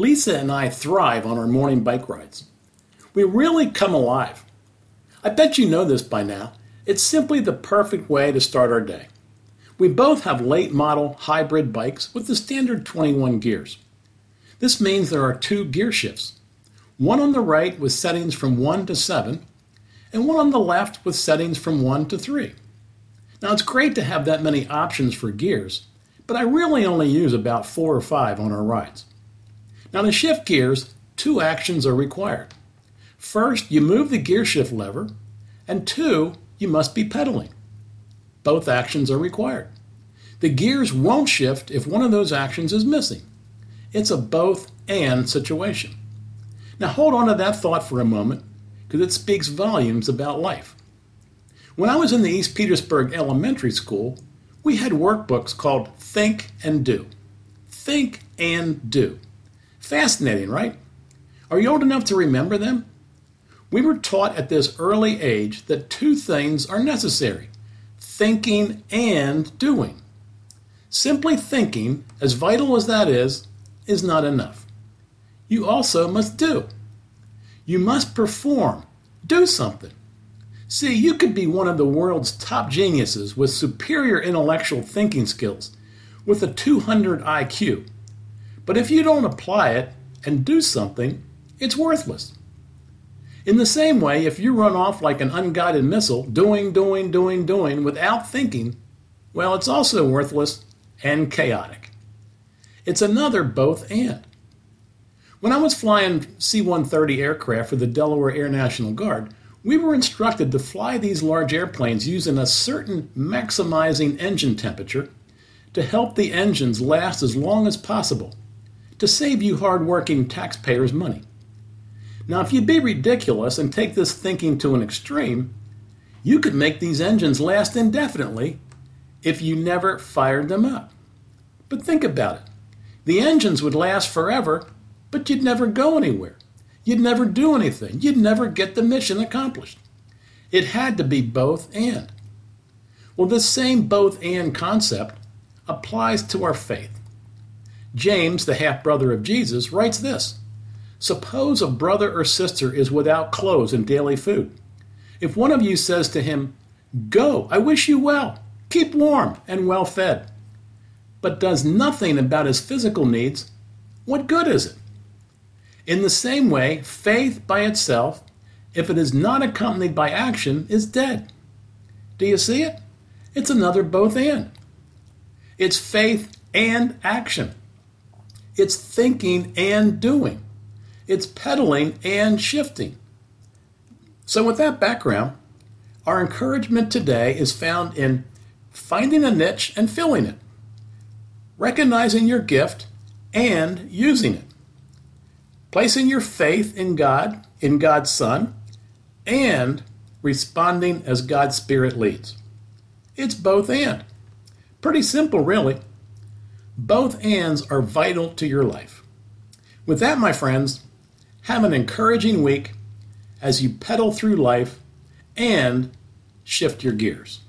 Lisa and I thrive on our morning bike rides. We really come alive. I bet you know this by now. It's simply the perfect way to start our day. We both have late model hybrid bikes with the standard 21 gears. This means there are two gear shifts one on the right with settings from 1 to 7, and one on the left with settings from 1 to 3. Now, it's great to have that many options for gears, but I really only use about 4 or 5 on our rides. Now, to shift gears, two actions are required. First, you move the gear shift lever, and two, you must be pedaling. Both actions are required. The gears won't shift if one of those actions is missing. It's a both and situation. Now hold on to that thought for a moment because it speaks volumes about life. When I was in the East Petersburg Elementary School, we had workbooks called Think and Do. Think and Do. Fascinating, right? Are you old enough to remember them? We were taught at this early age that two things are necessary thinking and doing. Simply thinking, as vital as that is, is not enough you also must do. You must perform, do something. See, you could be one of the world's top geniuses with superior intellectual thinking skills, with a 200 IQ. But if you don't apply it and do something, it's worthless. In the same way, if you run off like an unguided missile, doing, doing, doing, doing, without thinking, well, it's also worthless and chaotic. It's another both and. When I was flying C 130 aircraft for the Delaware Air National Guard, we were instructed to fly these large airplanes using a certain maximizing engine temperature to help the engines last as long as possible, to save you hard-working taxpayers money. Now, if you'd be ridiculous and take this thinking to an extreme, you could make these engines last indefinitely if you never fired them up. But think about it. The engines would last forever but you'd never go anywhere. You'd never do anything. You'd never get the mission accomplished. It had to be both and. Well, this same both and concept applies to our faith. James, the half brother of Jesus, writes this Suppose a brother or sister is without clothes and daily food. If one of you says to him, Go, I wish you well, keep warm and well fed, but does nothing about his physical needs, what good is it? In the same way, faith by itself, if it is not accompanied by action, is dead. Do you see it? It's another both and. It's faith and action. It's thinking and doing. It's pedaling and shifting. So, with that background, our encouragement today is found in finding a niche and filling it, recognizing your gift and using it placing your faith in God, in God's Son, and responding as God's Spirit leads. It's both and. Pretty simple, really. Both ands are vital to your life. With that, my friends, have an encouraging week as you pedal through life and shift your gears.